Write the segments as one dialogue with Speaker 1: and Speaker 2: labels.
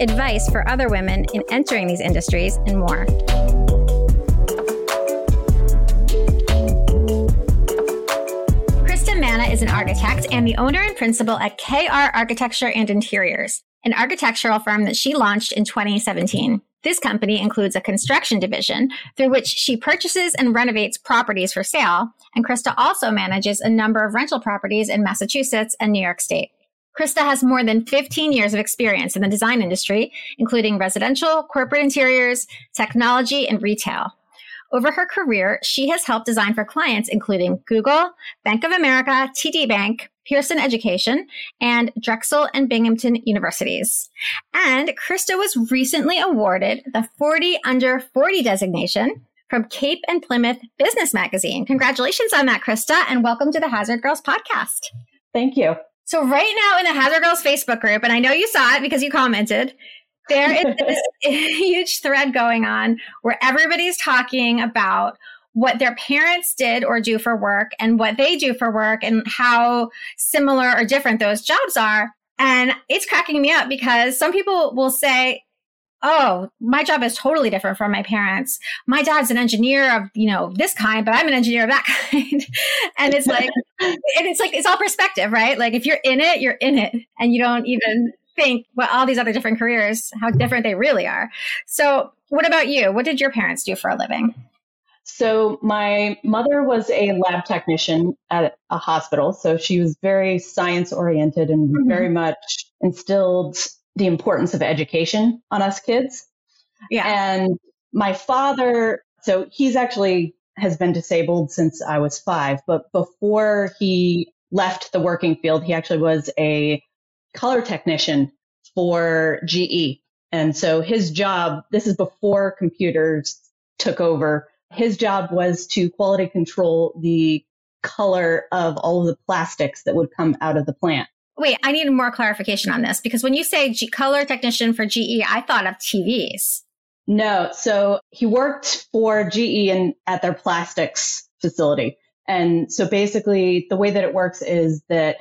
Speaker 1: advice for other women in entering these industries, and more. Krista Manna is an architect and the owner and principal at KR Architecture and Interiors, an architectural firm that she launched in 2017. This company includes a construction division through which she purchases and renovates properties for sale, and Krista also manages a number of rental properties in Massachusetts and New York State. Krista has more than 15 years of experience in the design industry, including residential, corporate interiors, technology, and retail. Over her career, she has helped design for clients including Google, Bank of America, TD Bank, Pearson Education, and Drexel and Binghamton Universities. And Krista was recently awarded the 40 under 40 designation from Cape and Plymouth Business Magazine. Congratulations on that, Krista, and welcome to the Hazard Girls podcast.
Speaker 2: Thank you.
Speaker 1: So right now in the Hazard Girls Facebook group, and I know you saw it because you commented, there is this huge thread going on where everybody's talking about what their parents did or do for work and what they do for work and how similar or different those jobs are. And it's cracking me up because some people will say, oh, my job is totally different from my parents. My dad's an engineer of, you know, this kind, but I'm an engineer of that kind. and it's like, and it's like, it's all perspective, right? Like if you're in it, you're in it and you don't even think, well, all these other different careers, how different they really are. So what about you? What did your parents do for a living?
Speaker 2: So my mother was a lab technician at a hospital. So she was very science oriented and mm-hmm. very much instilled the importance of education on us kids. Yeah. And my father, so he's actually has been disabled since I was five, but before he left the working field, he actually was a color technician for GE. And so his job, this is before computers took over. His job was to quality control the color of all of the plastics that would come out of the plant.
Speaker 1: Wait, I need more clarification on this because when you say G- color technician for GE, I thought of TVs.
Speaker 2: No, so he worked for GE and at their plastics facility. And so basically the way that it works is that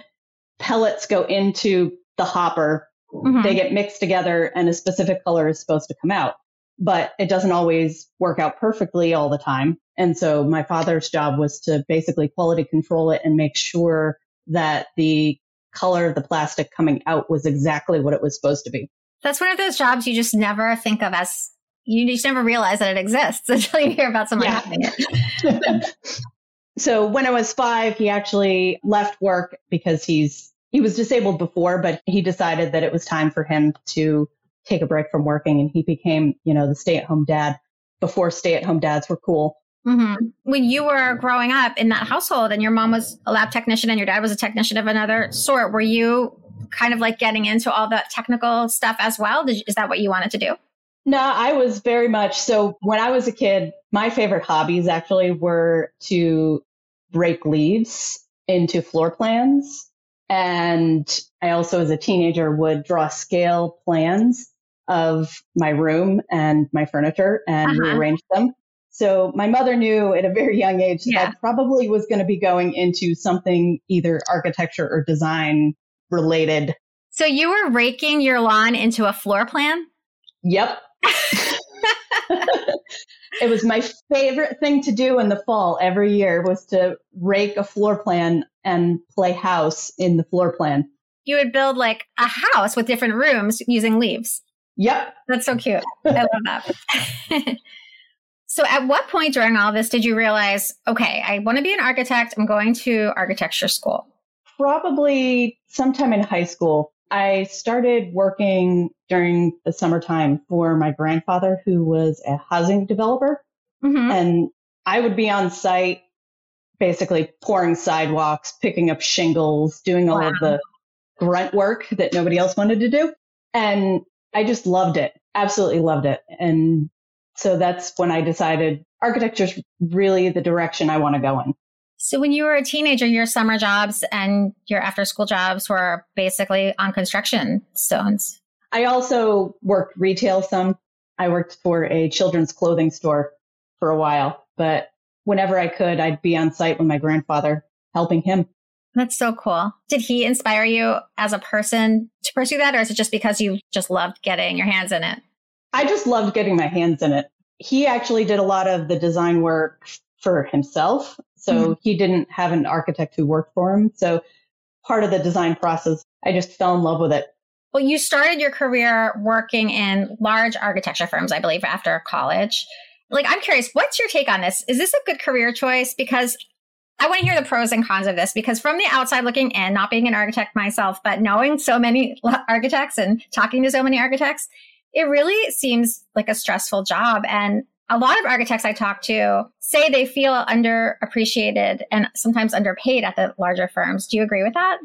Speaker 2: pellets go into the hopper, mm-hmm. they get mixed together and a specific color is supposed to come out. But it doesn't always work out perfectly all the time. And so my father's job was to basically quality control it and make sure that the color of the plastic coming out was exactly what it was supposed to be.
Speaker 1: That's one of those jobs you just never think of as you just never realize that it exists until you hear about someone yeah. having it.
Speaker 2: so when I was five, he actually left work because he's he was disabled before, but he decided that it was time for him to take a break from working and he became, you know, the stay-at-home dad before stay-at-home dads were cool.
Speaker 1: Mm-hmm. When you were growing up in that household and your mom was a lab technician and your dad was a technician of another sort, were you kind of like getting into all the technical stuff as well? Did, is that what you wanted to do?
Speaker 2: No, I was very much so when I was a kid, my favorite hobbies actually were to break leaves into floor plans. And I also, as a teenager, would draw scale plans of my room and my furniture and uh-huh. rearrange them. So my mother knew at a very young age yeah. that I probably was going to be going into something either architecture or design related.
Speaker 1: So you were raking your lawn into a floor plan?
Speaker 2: Yep. it was my favorite thing to do in the fall every year was to rake a floor plan and play house in the floor plan.
Speaker 1: You would build like a house with different rooms using leaves.
Speaker 2: Yep.
Speaker 1: That's so cute. I love that. So, at what point during all this did you realize, okay, I want to be an architect. I'm going to architecture school?
Speaker 2: Probably sometime in high school. I started working during the summertime for my grandfather, who was a housing developer. Mm-hmm. And I would be on site, basically pouring sidewalks, picking up shingles, doing all wow. of the grunt work that nobody else wanted to do. And I just loved it, absolutely loved it. And So that's when I decided architecture is really the direction I want to go in.
Speaker 1: So when you were a teenager, your summer jobs and your after school jobs were basically on construction stones.
Speaker 2: I also worked retail some. I worked for a children's clothing store for a while, but whenever I could, I'd be on site with my grandfather helping him.
Speaker 1: That's so cool. Did he inspire you as a person to pursue that, or is it just because you just loved getting your hands in it?
Speaker 2: I just loved getting my hands in it. He actually did a lot of the design work for himself. So mm-hmm. he didn't have an architect who worked for him. So part of the design process, I just fell in love with it.
Speaker 1: Well, you started your career working in large architecture firms, I believe, after college. Like, I'm curious, what's your take on this? Is this a good career choice? Because I want to hear the pros and cons of this because from the outside looking in, not being an architect myself, but knowing so many architects and talking to so many architects, it really seems like a stressful job. And a lot of architects I talk to say they feel underappreciated and sometimes underpaid at the larger firms. Do you agree with that?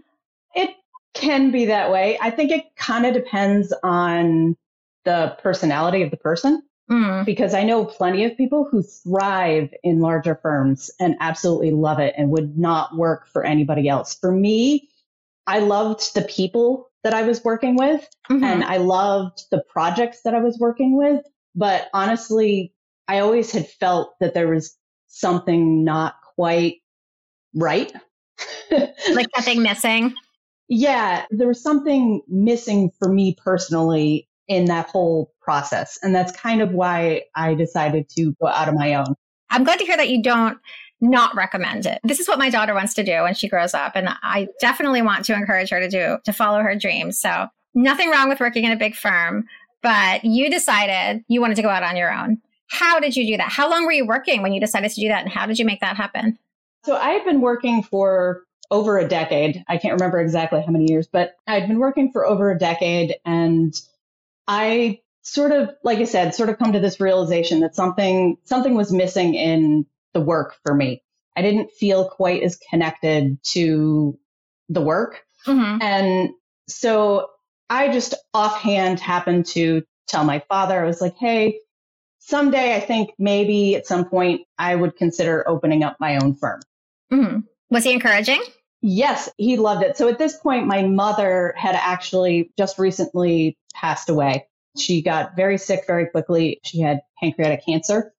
Speaker 2: It can be that way. I think it kind of depends on the personality of the person. Mm. Because I know plenty of people who thrive in larger firms and absolutely love it and would not work for anybody else. For me, I loved the people that I was working with mm-hmm. and I loved the projects that I was working with. But honestly, I always had felt that there was something not quite right.
Speaker 1: like something missing.
Speaker 2: Yeah, there was something missing for me personally in that whole process. And that's kind of why I decided to go out on my own.
Speaker 1: I'm glad to hear that you don't not recommend it. This is what my daughter wants to do when she grows up. And I definitely want to encourage her to do, to follow her dreams. So nothing wrong with working in a big firm, but you decided you wanted to go out on your own. How did you do that? How long were you working when you decided to do that? And how did you make that happen?
Speaker 2: So I had been working for over a decade. I can't remember exactly how many years, but I'd been working for over a decade and I sort of, like I said, sort of come to this realization that something, something was missing in the work for me. I didn't feel quite as connected to the work. Mm-hmm. And so I just offhand happened to tell my father, I was like, Hey, someday I think maybe at some point I would consider opening up my own firm.
Speaker 1: Mm-hmm. Was he encouraging?
Speaker 2: Yes, he loved it. So at this point, my mother had actually just recently passed away. She got very sick very quickly. She had pancreatic cancer.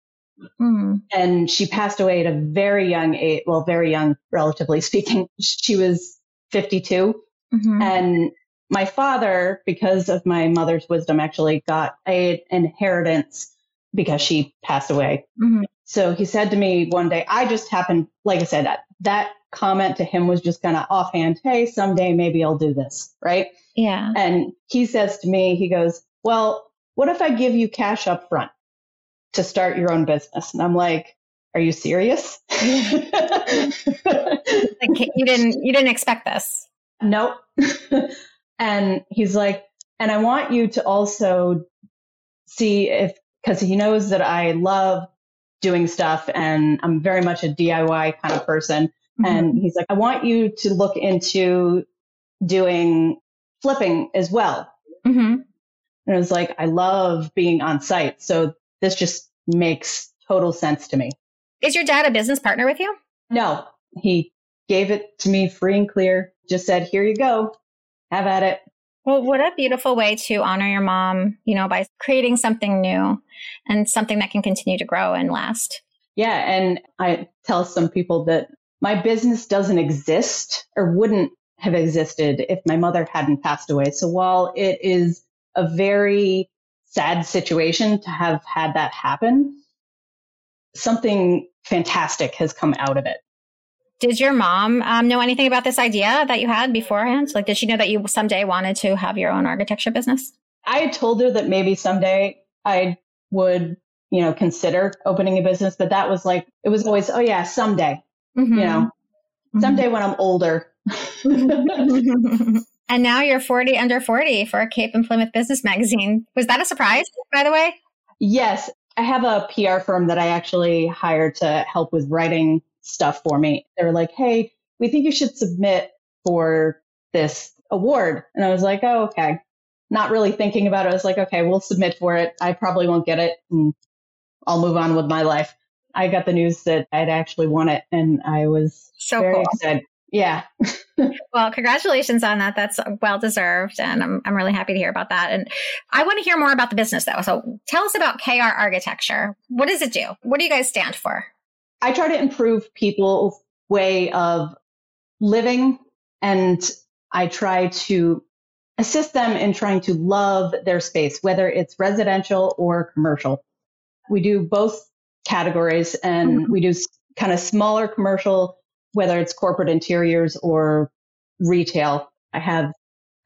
Speaker 2: Mm. And she passed away at a very young age. Well, very young, relatively speaking. She was 52. Mm-hmm. And my father, because of my mother's wisdom, actually got a, an inheritance because she passed away. Mm-hmm. So he said to me one day, I just happened, like I said, that, that comment to him was just kind of offhand, hey, someday maybe I'll do this, right?
Speaker 1: Yeah.
Speaker 2: And he says to me, he goes, well, what if I give you cash up front to start your own business? And I'm like, are you serious? like
Speaker 1: you didn't you didn't expect this.
Speaker 2: Nope. and he's like, and I want you to also see if because he knows that I love doing stuff and I'm very much a DIY kind of person. Mm-hmm. And he's like, I want you to look into doing flipping as well. Mm-hmm. And it was like, I love being on site. So this just makes total sense to me.
Speaker 1: Is your dad a business partner with you?
Speaker 2: No, he gave it to me free and clear. Just said, here you go. Have at it.
Speaker 1: Well, what a beautiful way to honor your mom, you know, by creating something new and something that can continue to grow and last.
Speaker 2: Yeah. And I tell some people that my business doesn't exist or wouldn't have existed if my mother hadn't passed away. So while it is a very sad situation to have had that happen, something fantastic has come out of it.
Speaker 1: Did your mom um, know anything about this idea that you had beforehand? Like, did she know that you someday wanted to have your own architecture business?
Speaker 2: I told her that maybe someday I would, you know, consider opening a business, but that was like, it was always, oh yeah, someday, mm-hmm. you know, mm-hmm. someday when I'm older.
Speaker 1: and now you're 40 under 40 for Cape and Plymouth Business Magazine. Was that a surprise, by the way?
Speaker 2: Yes. I have a PR firm that I actually hired to help with writing stuff for me. They were like, Hey, we think you should submit for this award. And I was like, Oh, okay. Not really thinking about it. I was like, okay, we'll submit for it. I probably won't get it. And I'll move on with my life. I got the news that I'd actually won it and I was
Speaker 1: so
Speaker 2: very
Speaker 1: cool.
Speaker 2: excited. Yeah.
Speaker 1: well, congratulations on that. That's well deserved. And I'm, I'm really happy to hear about that. And I want to hear more about the business though. So tell us about KR Architecture. What does it do? What do you guys stand for?
Speaker 2: I try to improve people's way of living and I try to assist them in trying to love their space, whether it's residential or commercial. We do both categories and mm-hmm. we do kind of smaller commercial, whether it's corporate interiors or retail. I have a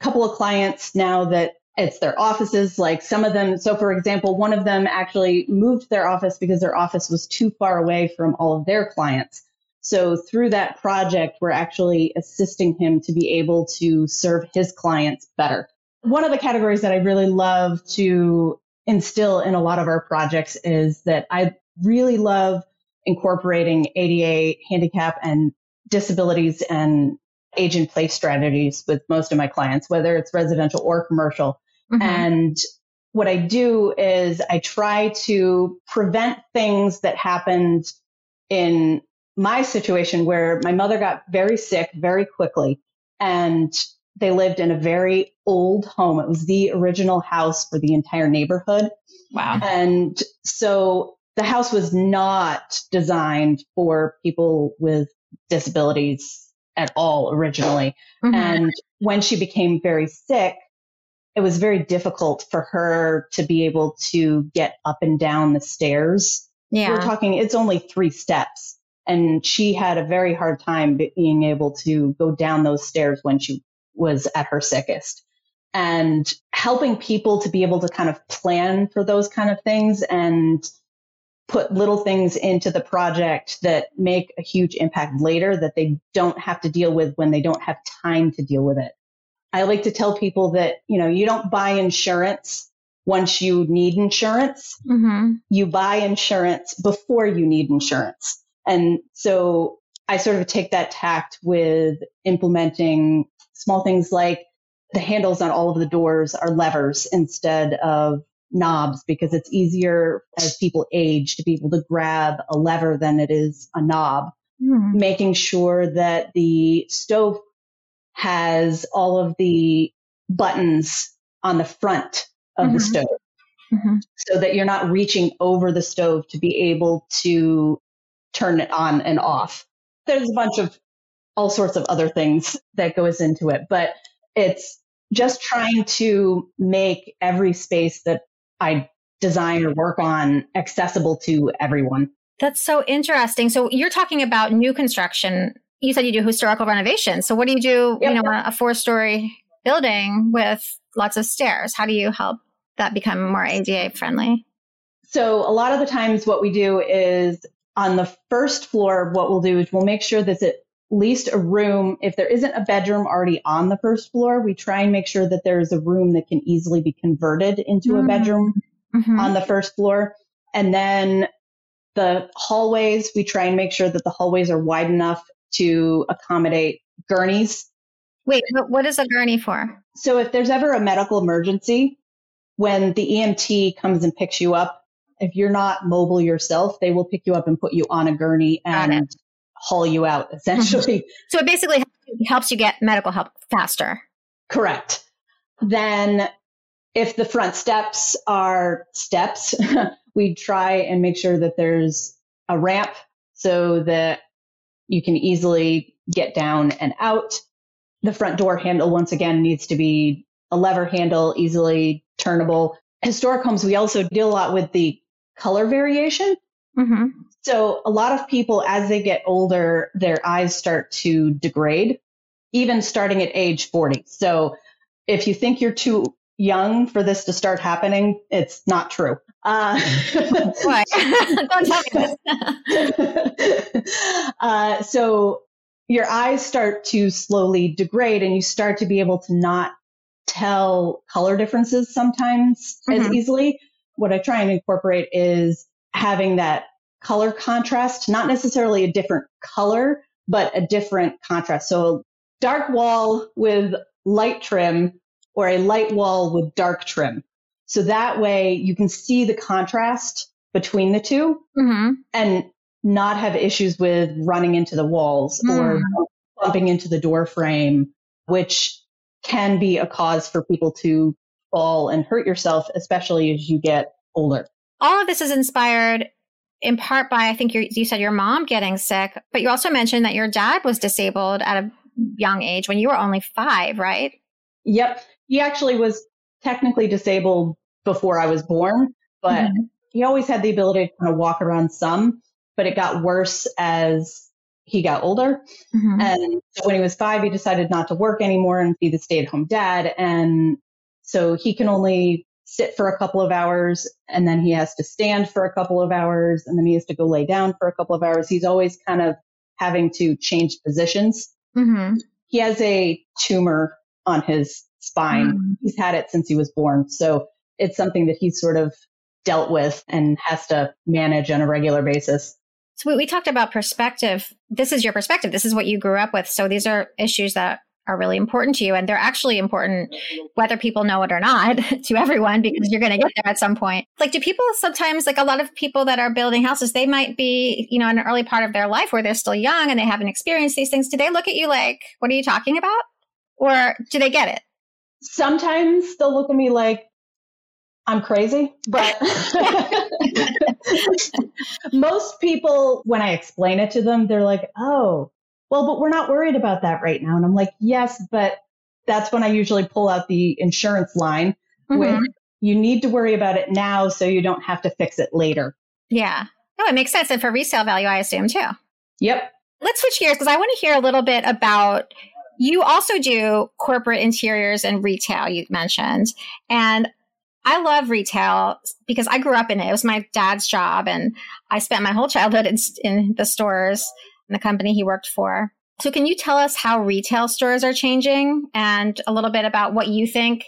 Speaker 2: couple of clients now that it's their offices. Like some of them, so for example, one of them actually moved their office because their office was too far away from all of their clients. So through that project, we're actually assisting him to be able to serve his clients better. One of the categories that I really love to instill in a lot of our projects is that I really love incorporating ADA handicap and disabilities and age in place strategies with most of my clients, whether it's residential or commercial. Mm-hmm. And what I do is I try to prevent things that happened in my situation where my mother got very sick very quickly and they lived in a very old home. It was the original house for the entire neighborhood.
Speaker 1: Wow.
Speaker 2: And so the house was not designed for people with disabilities at all originally. Mm-hmm. And when she became very sick, it was very difficult for her to be able to get up and down the stairs. Yeah. We're talking, it's only three steps. And she had a very hard time being able to go down those stairs when she was at her sickest. And helping people to be able to kind of plan for those kind of things and put little things into the project that make a huge impact later that they don't have to deal with when they don't have time to deal with it. I like to tell people that, you know, you don't buy insurance once you need insurance. Mm-hmm. You buy insurance before you need insurance. And so I sort of take that tact with implementing small things like the handles on all of the doors are levers instead of knobs because it's easier as people age to be able to grab a lever than it is a knob. Mm. Making sure that the stove has all of the buttons on the front of mm-hmm. the stove mm-hmm. so that you're not reaching over the stove to be able to turn it on and off. There's a bunch of all sorts of other things that goes into it, but it's just trying to make every space that I design or work on accessible to everyone.
Speaker 1: That's so interesting. So you're talking about new construction. You said you do historical renovation. So what do you do, yep. you know, a four story building with lots of stairs? How do you help that become more ADA friendly?
Speaker 2: So a lot of the times what we do is on the first floor, what we'll do is we'll make sure that at least a room, if there isn't a bedroom already on the first floor, we try and make sure that there is a room that can easily be converted into mm-hmm. a bedroom mm-hmm. on the first floor. And then the hallways, we try and make sure that the hallways are wide enough to accommodate gurneys.
Speaker 1: Wait, what is a gurney for?
Speaker 2: So if there's ever a medical emergency, when the EMT comes and picks you up, if you're not mobile yourself, they will pick you up and put you on a gurney and haul you out essentially.
Speaker 1: so it basically helps you get medical help faster.
Speaker 2: Correct. Then if the front steps are steps, we try and make sure that there's a ramp so that you can easily get down and out. The front door handle, once again, needs to be a lever handle, easily turnable. Historic homes, we also deal a lot with the color variation. Mm-hmm. So a lot of people, as they get older, their eyes start to degrade, even starting at age 40. So if you think you're too young for this to start happening, it's not true. Uh, Why? Don't tell me this. uh, so your eyes start to slowly degrade and you start to be able to not tell color differences sometimes mm-hmm. as easily. What I try and incorporate is having that color contrast, not necessarily a different color, but a different contrast. So dark wall with light trim or a light wall with dark trim. So that way you can see the contrast between the 2
Speaker 1: Mm-hmm.
Speaker 2: and not have issues with running into the walls or
Speaker 1: Mm.
Speaker 2: bumping into the door frame, which can be a cause for people to fall and hurt yourself, especially as you get older.
Speaker 1: All of this is inspired in part by, I think you you said your mom getting sick, but you also mentioned that your dad was disabled at a young age when you were only five, right?
Speaker 2: Yep. He actually was technically disabled before I was born, but
Speaker 1: Mhm.
Speaker 2: he always had the ability to kind of walk around some, but it got worse as he got older.
Speaker 1: Mhm.
Speaker 2: And so when he was five, he decided not to work anymore and be the stay at home dad. And so he can only sit for a couple of hours and then he has to stand for a couple of hours and then he has to go lay down for a couple of hours. He's always kind of having to change positions.
Speaker 1: Mhm.
Speaker 2: He has a tumor on his spine.
Speaker 1: Mm.
Speaker 2: He's had it since he was born. So it's something that he's sort of dealt with and has to manage on a regular basis.
Speaker 1: So we, we talked about perspective. This is your perspective. This is what you grew up with. So these are issues that are really important to you, and they're actually important whether people know it or not to everyone because you're going to get there at some point. Like, do people sometimes, like a lot of people that are building houses, they might be, you know, in an early part of their life where they're still young and they haven't experienced these things. Do they look at you like, "What are you talking about?" Or do they get it?
Speaker 2: Sometimes they'll look at me like I'm crazy, but most people, when I explain it to them, they're like, oh, well, but we're not worried about that right now. And I'm like, yes, but that's when I usually pull out the insurance line with
Speaker 1: Mhm.
Speaker 2: you need to worry about it now so you don't have to fix it later.
Speaker 1: Yeah. No, it makes sense. And for resale value, I assume too.
Speaker 2: Yep.
Speaker 1: let's switch gears because I want to hear a little bit about you also do corporate interiors and retail, you mentioned. And I love retail because I grew up in it. It was my dad's job, and I spent my whole childhood in, in the stores in the company he worked for. So, can you tell us how retail stores are changing and a little bit about what you think,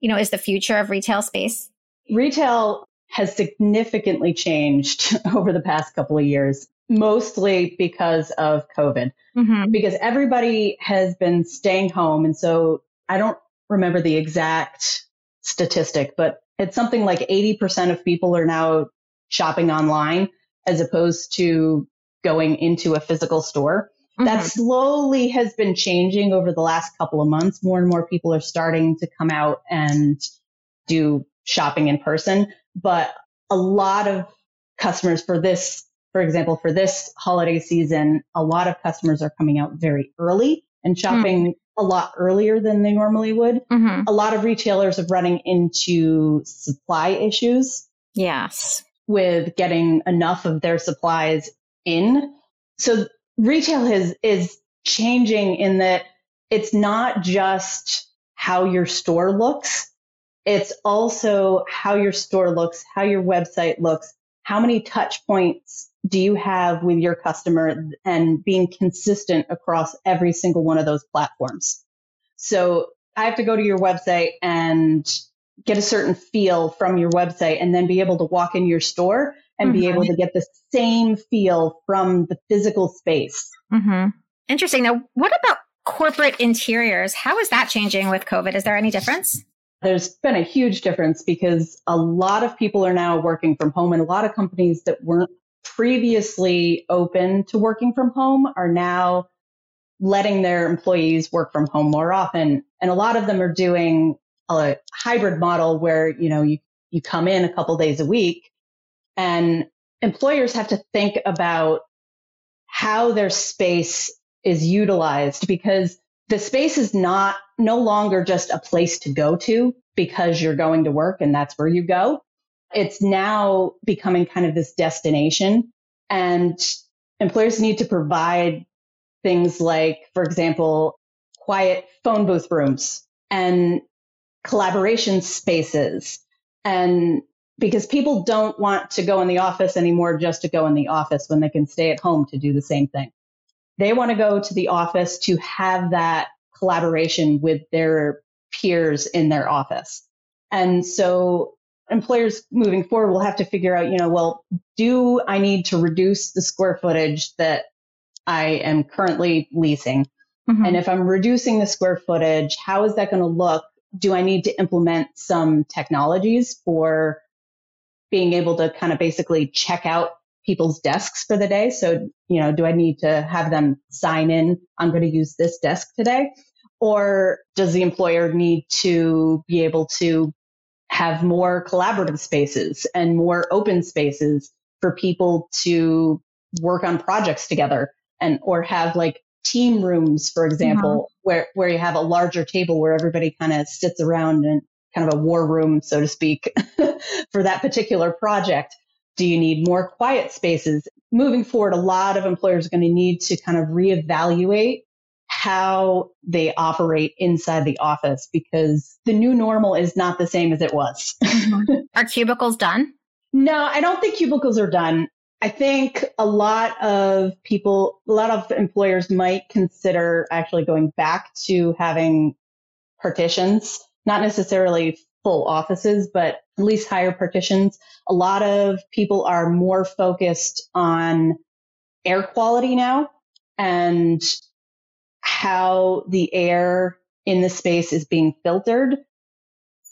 Speaker 1: you know, is the future of retail space?
Speaker 2: Retail has significantly changed over the past couple of years, mostly because of COVID.
Speaker 1: Mm-hmm.
Speaker 2: because everybody has been staying home. And so I don't remember the exact statistic, but it's something like 80% of people are now shopping online as opposed to going into a physical store. That slowly has been changing over the last couple of months. More and more people are starting to come out and do shopping in person, but a lot of customers for this for example, for this holiday season, a lot of customers are coming out very early and shopping a lot earlier than they normally would.
Speaker 1: hmm
Speaker 2: A lot of retailers are running into supply issues
Speaker 1: Yes.
Speaker 2: with getting enough of their supplies in. So retail is, is changing in that it's not just how your store looks. It's also how your store looks, how your website looks, how many touch points do you have with your customer and being consistent across every single one of those platforms. So I have to go to your website and get a certain feel from your website and then be able to walk in your store and be
Speaker 1: Mhm.
Speaker 2: able to get the same feel from the physical space.
Speaker 1: hmm Interesting. Now, what about corporate interiors? How is that changing with COVID? Is there any difference?
Speaker 2: There's been a huge difference because a lot of people are now working from home and a lot of companies that weren't previously open to working from home are now letting their employees work from home more often. And a lot of them are doing a hybrid model where, you know, you, you come in a couple days a week and employers have to think about how their space is utilized because the space is not no longer just a place to go to because you're going to work and that's where you go. It's now becoming kind of this destination and employers need to provide things like, for example, quiet phone booth rooms and collaboration spaces. And because people don't want to go in the office anymore just to go in the office when they can stay at home to do the same thing. They want to go to the office to have that collaboration with their peers in their office. And so employers moving forward will have to figure out, you know, well, do I need to reduce the square footage that I am currently leasing?
Speaker 1: Mhm.
Speaker 2: And if I'm reducing the square footage, how is that going to look? Do I need to implement some technologies for being able to kind of basically check out people's desks for the day. So, you know, do I need to have them sign in? I'm going to use this desk today. Or does the employer need to be able to have more collaborative spaces and more open spaces for people to work on projects together and or have like team rooms, for example, mm-hmm. where, where you have a larger table where everybody kind of sits around and kind of a war room, so to speak, for that particular project. Do you need more quiet spaces? Moving forward, a lot of employers are going to need to kind of reevaluate how they operate inside the office because the new normal is not the same as it was.
Speaker 1: Are cubicles done?
Speaker 2: No, I don't think cubicles are done. I think a lot of people, a lot of employers might consider actually going back to having partitions, not necessarily full offices, but at least higher partitions. A lot of people are more focused on air quality now and how the air in the space is being filtered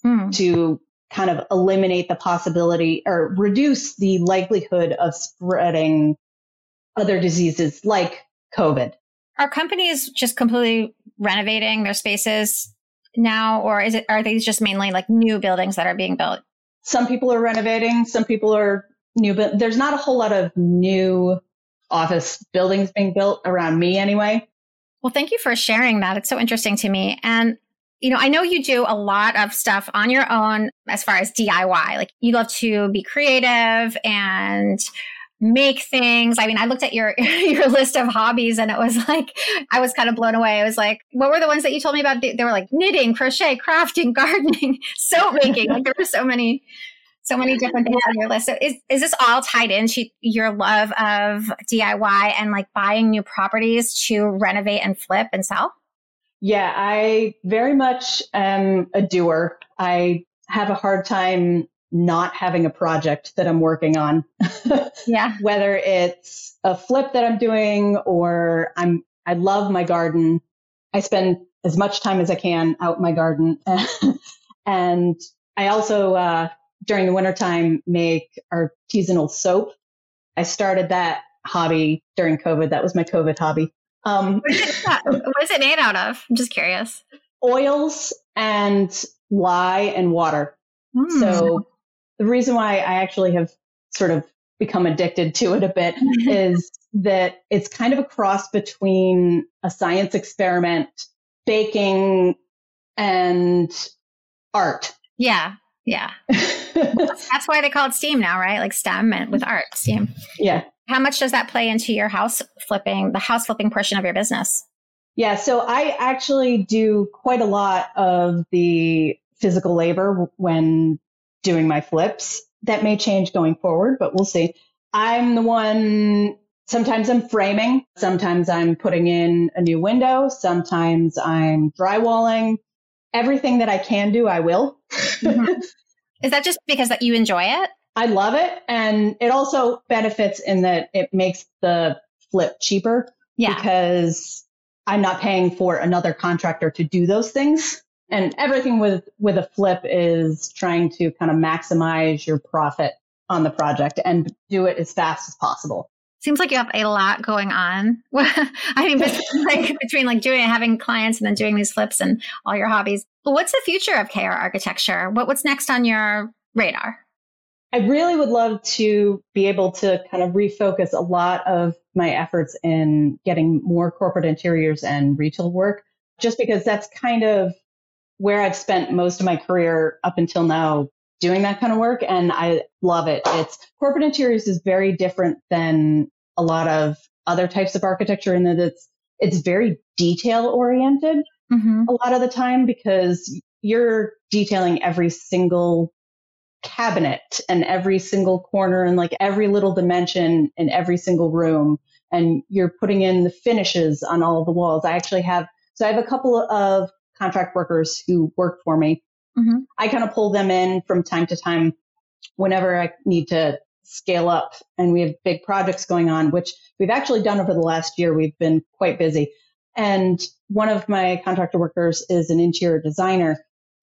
Speaker 2: hmm. to kind of eliminate the possibility or reduce the likelihood of spreading other diseases like COVID.
Speaker 1: Are companies just completely renovating their spaces now, or is it are these just mainly like new buildings that are being built?
Speaker 2: Some people are renovating, some people are new, but there's not a whole lot of new office buildings being built around me anyway.
Speaker 1: Well, thank you for sharing that. It's so interesting to me. And you know, I know you do a lot of stuff on your own as far as DIY. Like you love to be creative and make things. I mean, I looked at your your list of hobbies and it was like I was kind of blown away. I was like, what were the ones that you told me about? They were like knitting, crochet, crafting, gardening, soap making. like there were so many so many different things on your list. So is is this all tied into your love of DIY and like buying new properties to renovate and flip and sell?
Speaker 2: Yeah, I very much am a doer. I have a hard time not having a project that I'm working on.
Speaker 1: yeah.
Speaker 2: Whether it's a flip that I'm doing or I'm, I love my garden. I spend as much time as I can out in my garden. and I also, uh, during the wintertime, make artisanal soap. I started that hobby during COVID. That was my COVID hobby.
Speaker 1: Um, what is it made out of? I'm just curious.
Speaker 2: Oils and lye and water. Mm. So the reason why I actually have sort of become addicted to it a bit is that it's kind of a cross between a science experiment, baking, and art.
Speaker 1: Yeah. Yeah. That's why they call it STEAM now, right? Like STEM and with art, STEAM.
Speaker 2: Yeah.
Speaker 1: How much does that play into your house flipping, the house flipping portion of your business?
Speaker 2: Yeah, so I actually do quite a lot of the physical labor when doing my flips. That may change going forward, but we'll see. I'm the one, sometimes I'm framing, sometimes I'm putting in a new window, sometimes I'm drywalling. Everything that I can do, I will.
Speaker 1: mm-hmm. Is that just because that you enjoy it?
Speaker 2: I love it. And it also benefits in that it makes the flip cheaper.
Speaker 1: Yeah.
Speaker 2: Because I'm not paying for another contractor to do those things. And everything with, with a flip is trying to kind of maximize your profit on the project and do it as fast as possible.
Speaker 1: Seems like you have a lot going on. I mean, between like, between like doing having clients and then doing these flips and all your hobbies. What's the future of KR architecture? What, what's next on your radar?
Speaker 2: I really would love to be able to kind of refocus a lot of my efforts in getting more corporate interiors and retail work, just because that's kind of where I've spent most of my career up until now doing that kind of work. And I love it. It's corporate interiors is very different than a lot of other types of architecture in that it's, it's very detail oriented mm-hmm. a lot of the time because you're detailing every single cabinet and every single corner and like every little dimension in every single room. And you're putting in the finishes on all the walls. I actually have, so I have a couple of contract workers who work for me. Mm-hmm. I kind of pull them in from time to time whenever I need to scale up and we have big projects going on, which we've actually done over the last year. We've been quite busy. And one of my contractor workers is an interior designer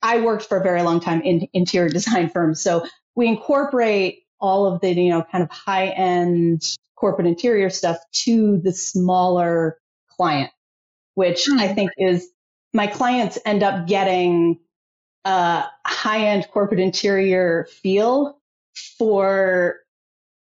Speaker 2: I worked for a very long time in interior design firms. So we incorporate all of the, you know, kind of high end corporate interior stuff to the smaller client, which I hmm. think is my clients end up getting a high end corporate interior feel for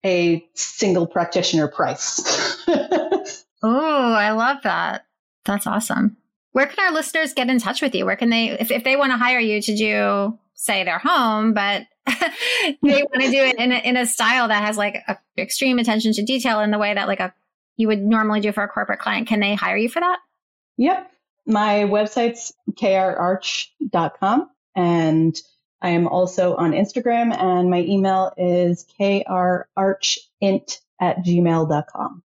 Speaker 2: a single practitioner price.
Speaker 1: oh, I love that. That's awesome. Where can our listeners get in touch with you? Where can they, if, if they want to hire you to do, say, their home, but they want to do it in a, in a style that has like a, extreme attention to detail in the way that like a you would normally do for a corporate client. Can they hire you for that?
Speaker 2: Yep. My website's krarch.com and I am also on Instagram and my email is krarchint at gmail.com.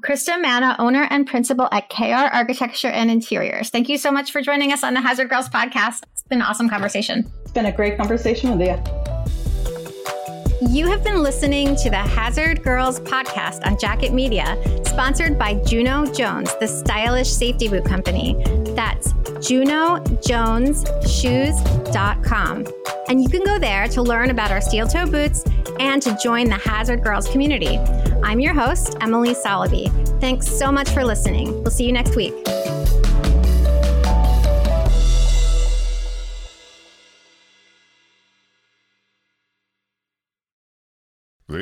Speaker 1: Krista Manna, owner and principal at KR Architecture and Interiors. Thank you so much for joining us on the Hazard Girls podcast. It's been an awesome conversation.
Speaker 2: It's been a great conversation with you.
Speaker 1: You have been listening to the Hazard Girls podcast on Jacket Media, sponsored by Juno Jones, the stylish safety boot company. That's junojonesshoes.com. And you can go there to learn about our steel toe boots and to join the Hazard Girls community. I'm your host, Emily Soloby. Thanks so much for listening. We'll see you next week.